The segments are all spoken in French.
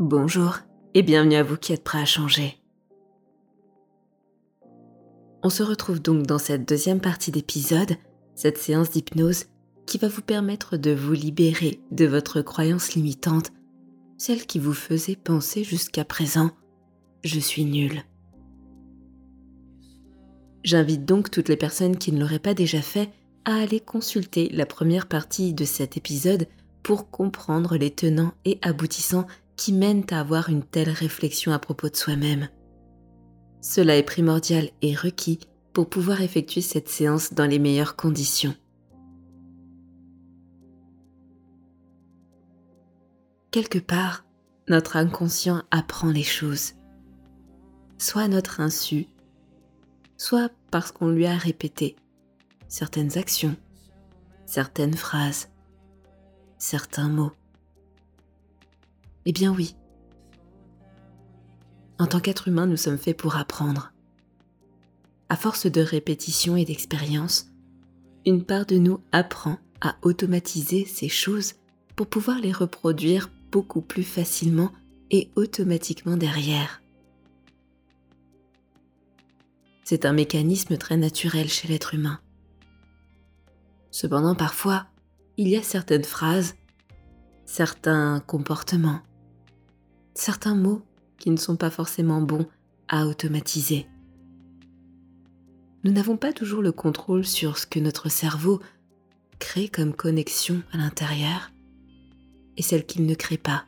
Bonjour et bienvenue à vous qui êtes prêts à changer. On se retrouve donc dans cette deuxième partie d'épisode, cette séance d'hypnose qui va vous permettre de vous libérer de votre croyance limitante, celle qui vous faisait penser jusqu'à présent ⁇ je suis nul ⁇ J'invite donc toutes les personnes qui ne l'auraient pas déjà fait à aller consulter la première partie de cet épisode pour comprendre les tenants et aboutissants qui mènent à avoir une telle réflexion à propos de soi-même. Cela est primordial et requis pour pouvoir effectuer cette séance dans les meilleures conditions. Quelque part, notre inconscient apprend les choses, soit à notre insu, soit parce qu'on lui a répété certaines actions, certaines phrases, certains mots. Eh bien oui. En tant qu'être humain, nous sommes faits pour apprendre. À force de répétition et d'expérience, une part de nous apprend à automatiser ces choses pour pouvoir les reproduire beaucoup plus facilement et automatiquement derrière. C'est un mécanisme très naturel chez l'être humain. Cependant, parfois, il y a certaines phrases, certains comportements, certains mots qui ne sont pas forcément bons à automatiser. Nous n'avons pas toujours le contrôle sur ce que notre cerveau crée comme connexion à l'intérieur et celle qu'il ne crée pas,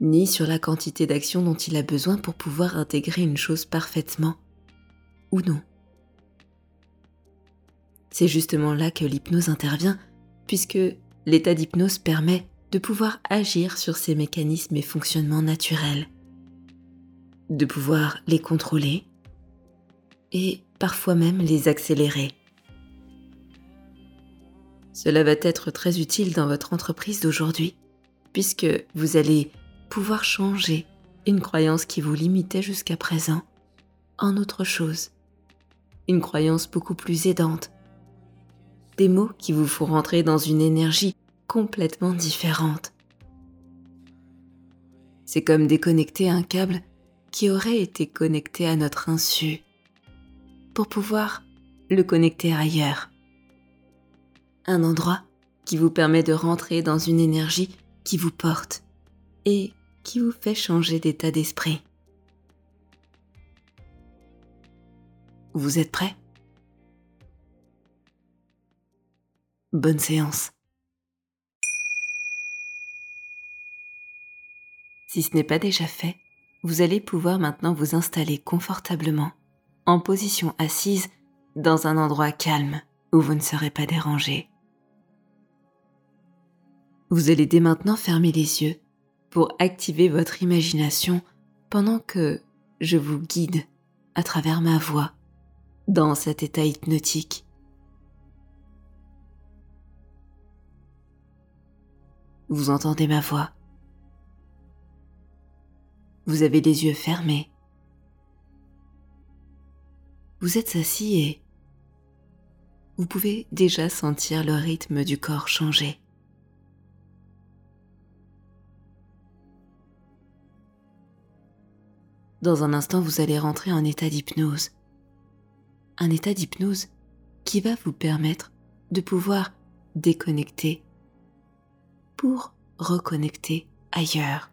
ni sur la quantité d'action dont il a besoin pour pouvoir intégrer une chose parfaitement ou non. C'est justement là que l'hypnose intervient, puisque l'état d'hypnose permet de pouvoir agir sur ces mécanismes et fonctionnements naturels, de pouvoir les contrôler et parfois même les accélérer. Cela va être très utile dans votre entreprise d'aujourd'hui, puisque vous allez pouvoir changer une croyance qui vous limitait jusqu'à présent en autre chose, une croyance beaucoup plus aidante, des mots qui vous font rentrer dans une énergie complètement différente. C'est comme déconnecter un câble qui aurait été connecté à notre insu pour pouvoir le connecter ailleurs. Un endroit qui vous permet de rentrer dans une énergie qui vous porte et qui vous fait changer d'état d'esprit. Vous êtes prêt Bonne séance. Si ce n'est pas déjà fait, vous allez pouvoir maintenant vous installer confortablement, en position assise, dans un endroit calme où vous ne serez pas dérangé. Vous allez dès maintenant fermer les yeux pour activer votre imagination pendant que je vous guide à travers ma voix dans cet état hypnotique. Vous entendez ma voix vous avez les yeux fermés. Vous êtes assis et vous pouvez déjà sentir le rythme du corps changer. Dans un instant, vous allez rentrer en état d'hypnose. Un état d'hypnose qui va vous permettre de pouvoir déconnecter pour reconnecter ailleurs.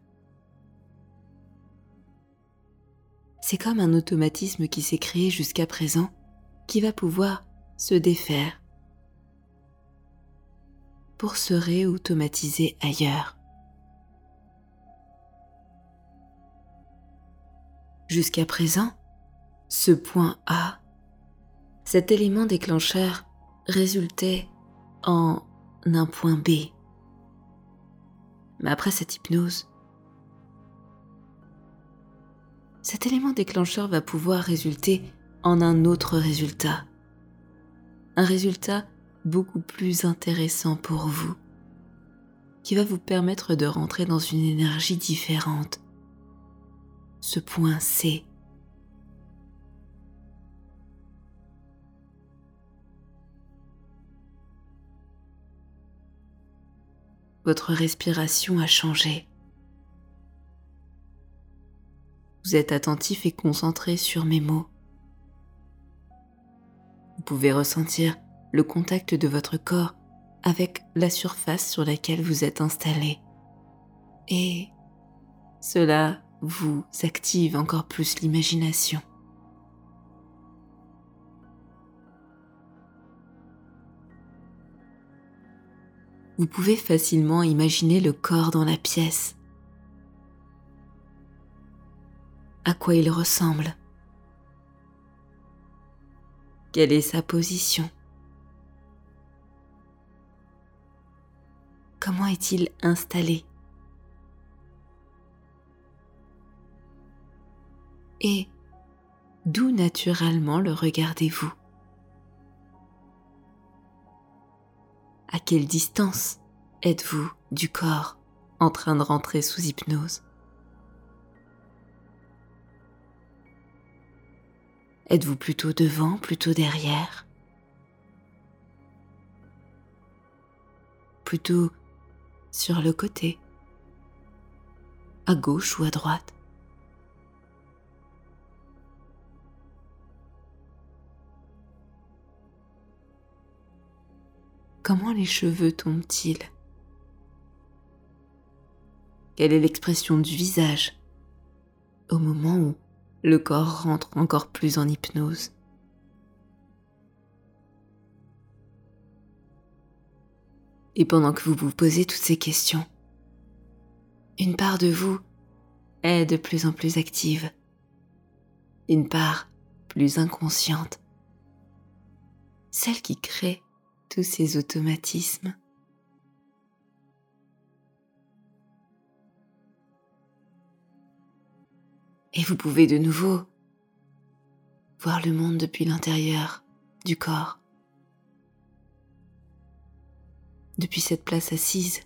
C'est comme un automatisme qui s'est créé jusqu'à présent qui va pouvoir se défaire pour se réautomatiser ailleurs. Jusqu'à présent, ce point A, cet élément déclencheur résultait en un point B. Mais après cette hypnose, cet élément déclencheur va pouvoir résulter en un autre résultat. Un résultat beaucoup plus intéressant pour vous, qui va vous permettre de rentrer dans une énergie différente. Ce point C. Votre respiration a changé. Vous êtes attentif et concentré sur mes mots. Vous pouvez ressentir le contact de votre corps avec la surface sur laquelle vous êtes installé. Et cela vous active encore plus l'imagination. Vous pouvez facilement imaginer le corps dans la pièce. À quoi il ressemble. Quelle est sa position? Comment est-il installé? Et d'où naturellement le regardez-vous? À quelle distance êtes-vous du corps en train de rentrer sous hypnose? Êtes-vous plutôt devant, plutôt derrière? Plutôt sur le côté? À gauche ou à droite? Comment les cheveux tombent-ils? Quelle est l'expression du visage au moment où le corps rentre encore plus en hypnose. Et pendant que vous vous posez toutes ces questions, une part de vous est de plus en plus active, une part plus inconsciente, celle qui crée tous ces automatismes. Et vous pouvez de nouveau voir le monde depuis l'intérieur du corps, depuis cette place assise.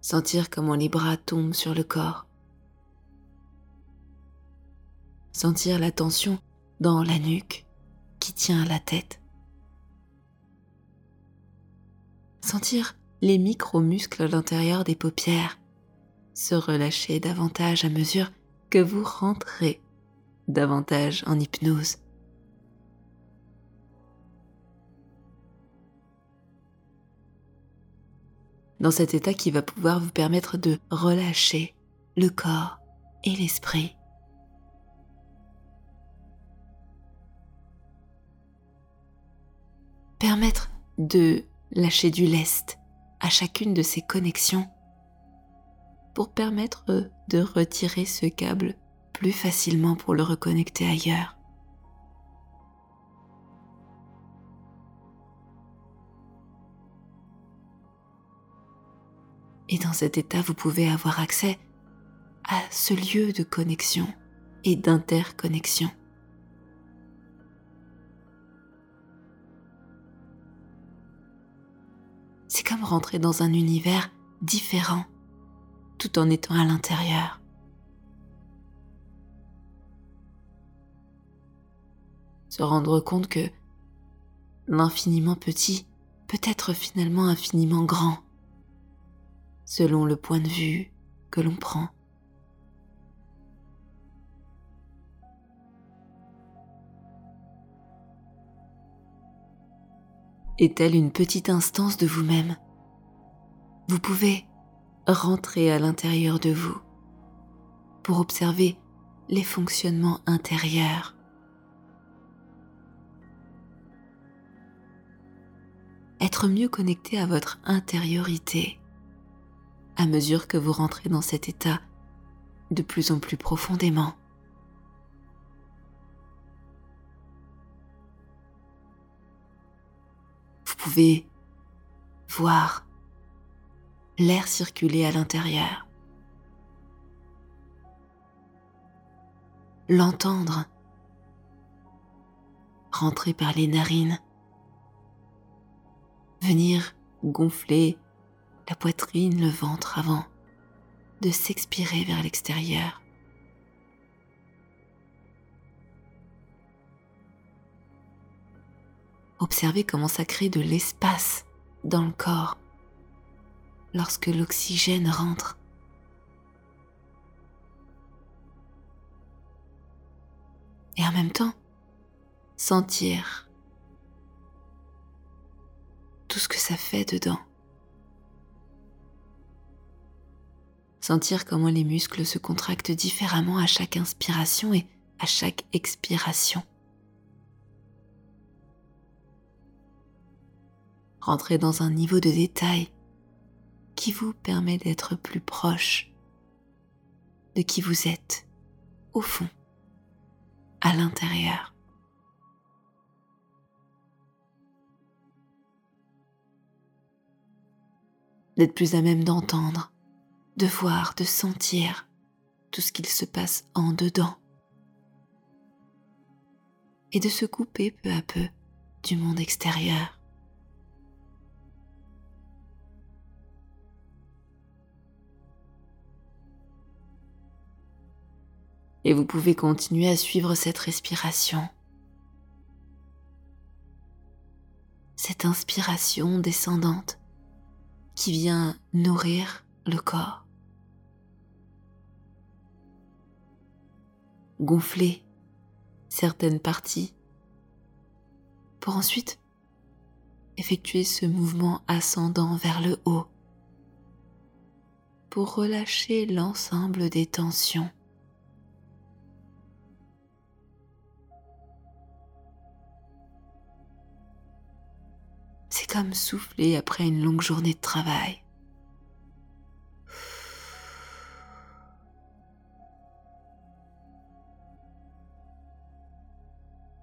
Sentir comment les bras tombent sur le corps. sentir la tension dans la nuque qui tient la tête. Sentir les micro-muscles à l'intérieur des paupières se relâcher davantage à mesure que vous rentrez davantage en hypnose. Dans cet état qui va pouvoir vous permettre de relâcher le corps et l'esprit. permettre de lâcher du lest à chacune de ces connexions pour permettre de retirer ce câble plus facilement pour le reconnecter ailleurs. Et dans cet état, vous pouvez avoir accès à ce lieu de connexion et d'interconnexion. C'est comme rentrer dans un univers différent tout en étant à l'intérieur. Se rendre compte que l'infiniment petit peut être finalement infiniment grand, selon le point de vue que l'on prend. Est-elle une petite instance de vous-même? Vous pouvez rentrer à l'intérieur de vous pour observer les fonctionnements intérieurs. Être mieux connecté à votre intériorité à mesure que vous rentrez dans cet état de plus en plus profondément. Pouvez voir l'air circuler à l'intérieur, l'entendre rentrer par les narines, venir gonfler la poitrine, le ventre avant de s'expirer vers l'extérieur. Observez comment ça crée de l'espace dans le corps lorsque l'oxygène rentre. Et en même temps, sentir tout ce que ça fait dedans. Sentir comment les muscles se contractent différemment à chaque inspiration et à chaque expiration. Rentrer dans un niveau de détail qui vous permet d'être plus proche de qui vous êtes au fond, à l'intérieur. D'être plus à même d'entendre, de voir, de sentir tout ce qu'il se passe en dedans et de se couper peu à peu du monde extérieur. Et vous pouvez continuer à suivre cette respiration, cette inspiration descendante qui vient nourrir le corps, gonfler certaines parties pour ensuite effectuer ce mouvement ascendant vers le haut pour relâcher l'ensemble des tensions. C'est comme souffler après une longue journée de travail.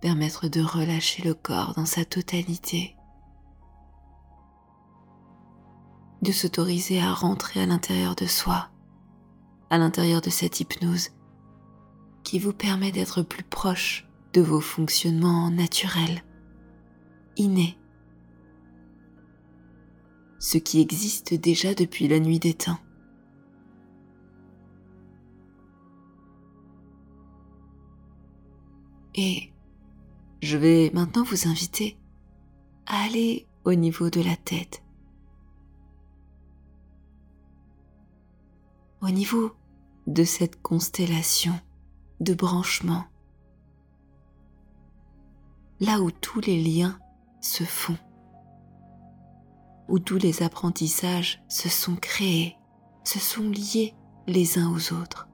Permettre de relâcher le corps dans sa totalité. De s'autoriser à rentrer à l'intérieur de soi, à l'intérieur de cette hypnose qui vous permet d'être plus proche de vos fonctionnements naturels, innés ce qui existe déjà depuis la nuit des temps. Et je vais maintenant vous inviter à aller au niveau de la tête, au niveau de cette constellation de branchements, là où tous les liens se font où tous les apprentissages se sont créés, se sont liés les uns aux autres.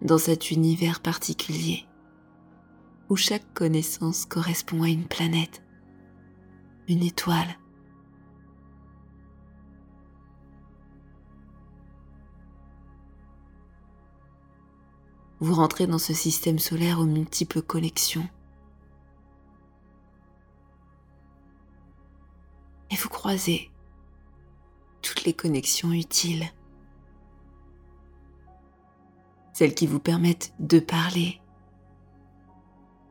Dans cet univers particulier, où chaque connaissance correspond à une planète, une étoile, vous rentrez dans ce système solaire aux multiples connexions et vous croisez toutes les connexions utiles, celles qui vous permettent de parler,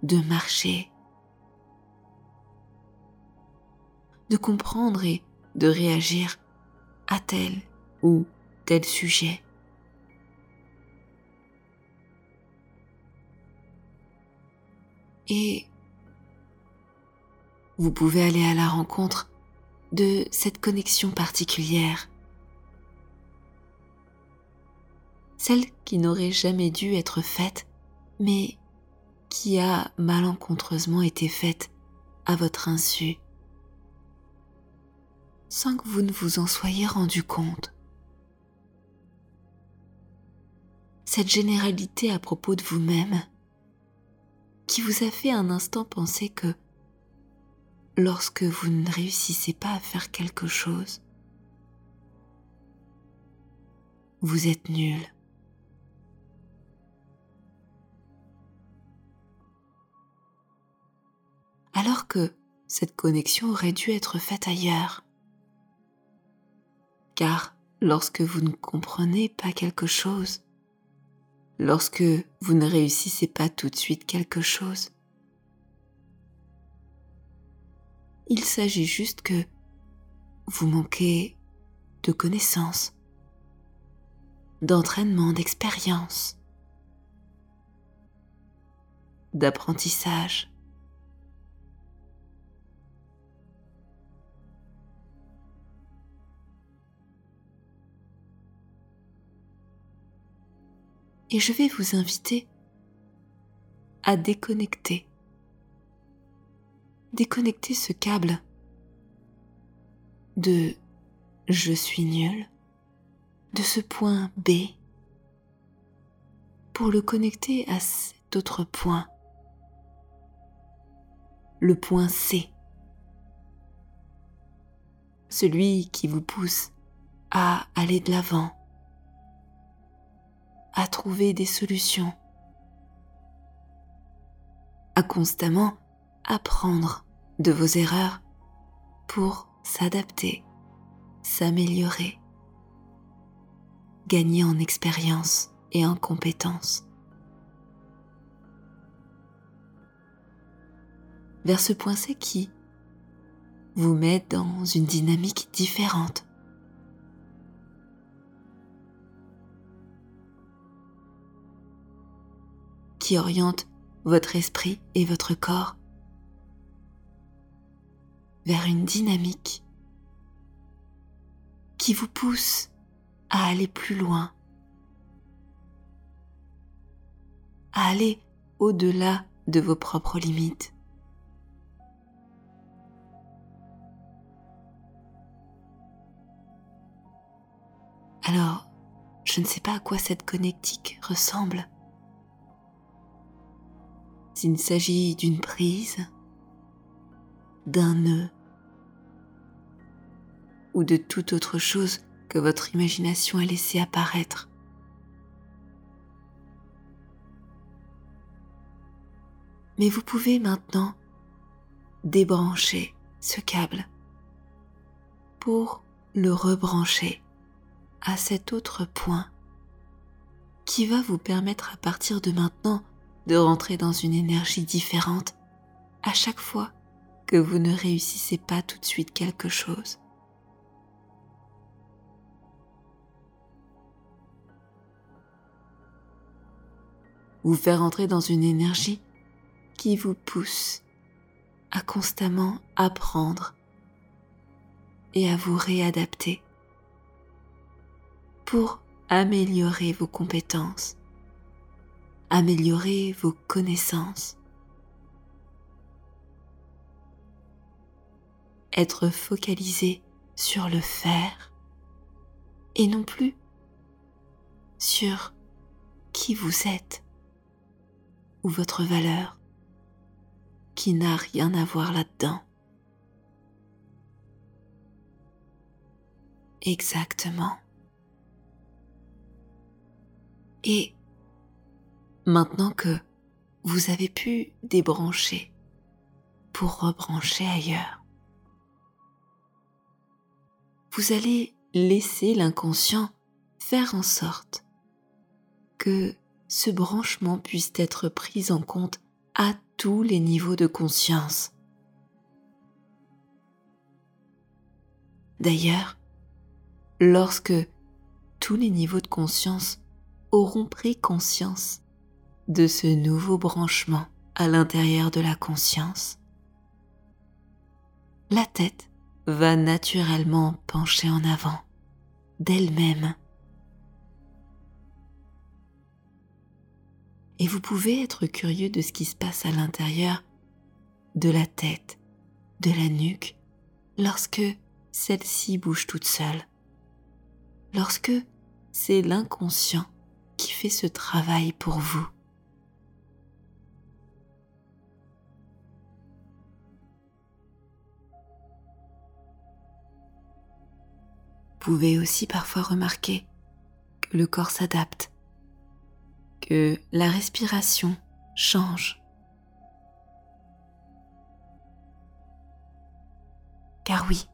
de marcher, de comprendre et de réagir à tel ou tel sujet. Et vous pouvez aller à la rencontre de cette connexion particulière, celle qui n'aurait jamais dû être faite, mais qui a malencontreusement été faite à votre insu, sans que vous ne vous en soyez rendu compte. Cette généralité à propos de vous-même qui vous a fait un instant penser que lorsque vous ne réussissez pas à faire quelque chose. Vous êtes nul. Alors que cette connexion aurait dû être faite ailleurs. Car lorsque vous ne comprenez pas quelque chose, lorsque vous ne réussissez pas tout de suite quelque chose, Il s'agit juste que vous manquez de connaissances, d'entraînement, d'expérience, d'apprentissage. Et je vais vous inviter à déconnecter Déconnecter ce câble. De je suis nul, de ce point B, pour le connecter à cet autre point, le point C, celui qui vous pousse à aller de l'avant, à trouver des solutions, à constamment apprendre de vos erreurs pour s'adapter, s'améliorer, gagner en expérience et en compétences. Vers ce point C qui vous met dans une dynamique différente. qui oriente votre esprit et votre corps vers une dynamique qui vous pousse à aller plus loin, à aller au-delà de vos propres limites. Alors, je ne sais pas à quoi cette connectique ressemble. S'il s'agit d'une prise, d'un nœud ou de toute autre chose que votre imagination a laissé apparaître. Mais vous pouvez maintenant débrancher ce câble pour le rebrancher à cet autre point qui va vous permettre à partir de maintenant de rentrer dans une énergie différente à chaque fois que vous ne réussissez pas tout de suite quelque chose. Vous faire entrer dans une énergie qui vous pousse à constamment apprendre et à vous réadapter pour améliorer vos compétences, améliorer vos connaissances être focalisé sur le faire et non plus sur qui vous êtes ou votre valeur qui n'a rien à voir là-dedans. Exactement. Et maintenant que vous avez pu débrancher pour rebrancher ailleurs, vous allez laisser l'inconscient faire en sorte que ce branchement puisse être pris en compte à tous les niveaux de conscience. D'ailleurs, lorsque tous les niveaux de conscience auront pris conscience de ce nouveau branchement à l'intérieur de la conscience, la tête va naturellement pencher en avant d'elle-même. Et vous pouvez être curieux de ce qui se passe à l'intérieur de la tête, de la nuque, lorsque celle-ci bouge toute seule, lorsque c'est l'inconscient qui fait ce travail pour vous. Pouvez aussi parfois remarquer que le corps s'adapte, que la respiration change. Car oui,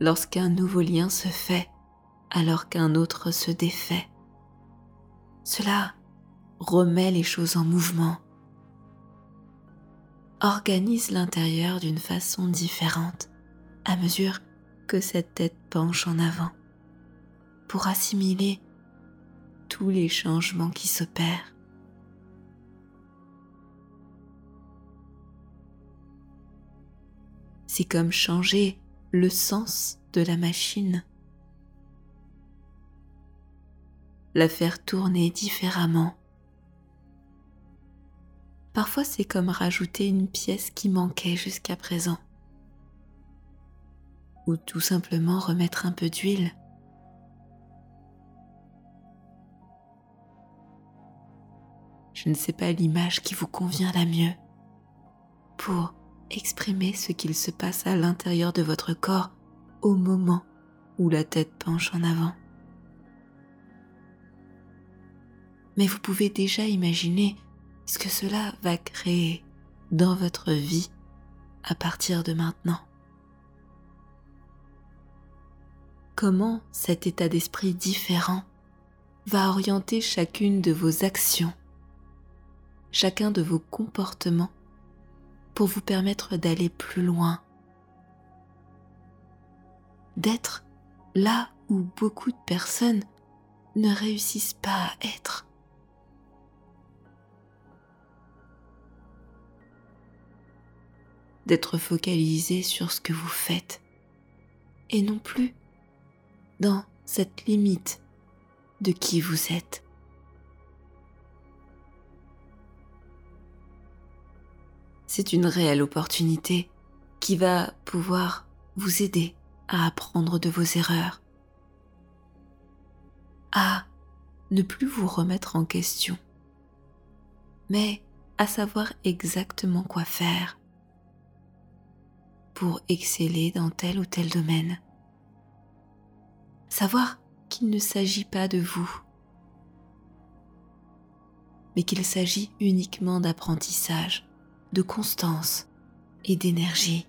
lorsqu'un nouveau lien se fait alors qu'un autre se défait, cela remet les choses en mouvement, organise l'intérieur d'une façon différente à mesure que cette tête penche en avant pour assimiler tous les changements qui s'opèrent. C'est comme changer le sens de la machine. la faire tourner différemment. Parfois c'est comme rajouter une pièce qui manquait jusqu'à présent. Ou tout simplement remettre un peu d'huile. Je ne sais pas l'image qui vous convient la mieux pour exprimer ce qu'il se passe à l'intérieur de votre corps au moment où la tête penche en avant. Mais vous pouvez déjà imaginer ce que cela va créer dans votre vie à partir de maintenant. Comment cet état d'esprit différent va orienter chacune de vos actions, chacun de vos comportements pour vous permettre d'aller plus loin, d'être là où beaucoup de personnes ne réussissent pas à être. D'être focalisé sur ce que vous faites et non plus dans cette limite de qui vous êtes. c'est une réelle opportunité qui va pouvoir vous aider à apprendre de vos erreurs, à ne plus vous remettre en question, mais à savoir exactement quoi faire pour exceller dans tel ou tel domaine. Savoir qu'il ne s'agit pas de vous, mais qu'il s'agit uniquement d'apprentissage de constance et d'énergie.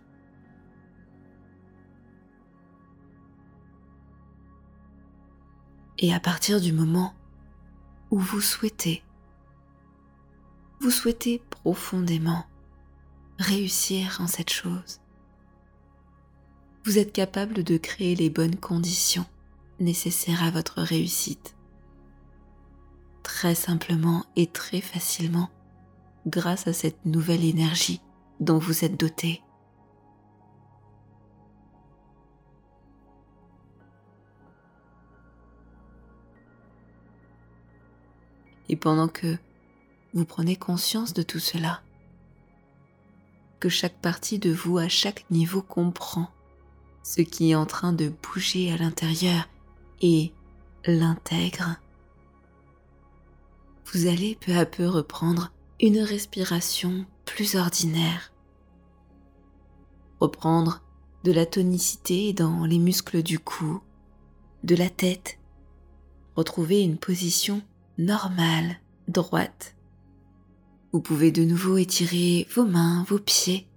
Et à partir du moment où vous souhaitez, vous souhaitez profondément réussir en cette chose, vous êtes capable de créer les bonnes conditions nécessaires à votre réussite. Très simplement et très facilement grâce à cette nouvelle énergie dont vous êtes doté. Et pendant que vous prenez conscience de tout cela, que chaque partie de vous à chaque niveau comprend ce qui est en train de bouger à l'intérieur et l'intègre, vous allez peu à peu reprendre une respiration plus ordinaire. Reprendre de la tonicité dans les muscles du cou, de la tête. Retrouver une position normale, droite. Vous pouvez de nouveau étirer vos mains, vos pieds.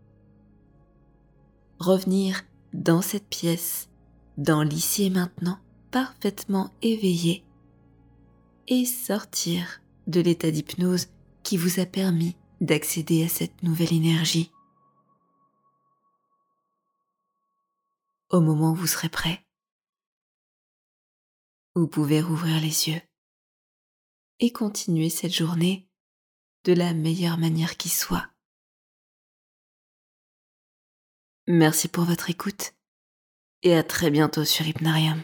Revenir dans cette pièce, dans l'ici et maintenant, parfaitement éveillé. Et sortir de l'état d'hypnose qui vous a permis d'accéder à cette nouvelle énergie. Au moment où vous serez prêt, vous pouvez rouvrir les yeux et continuer cette journée de la meilleure manière qui soit. Merci pour votre écoute et à très bientôt sur Hypnarium.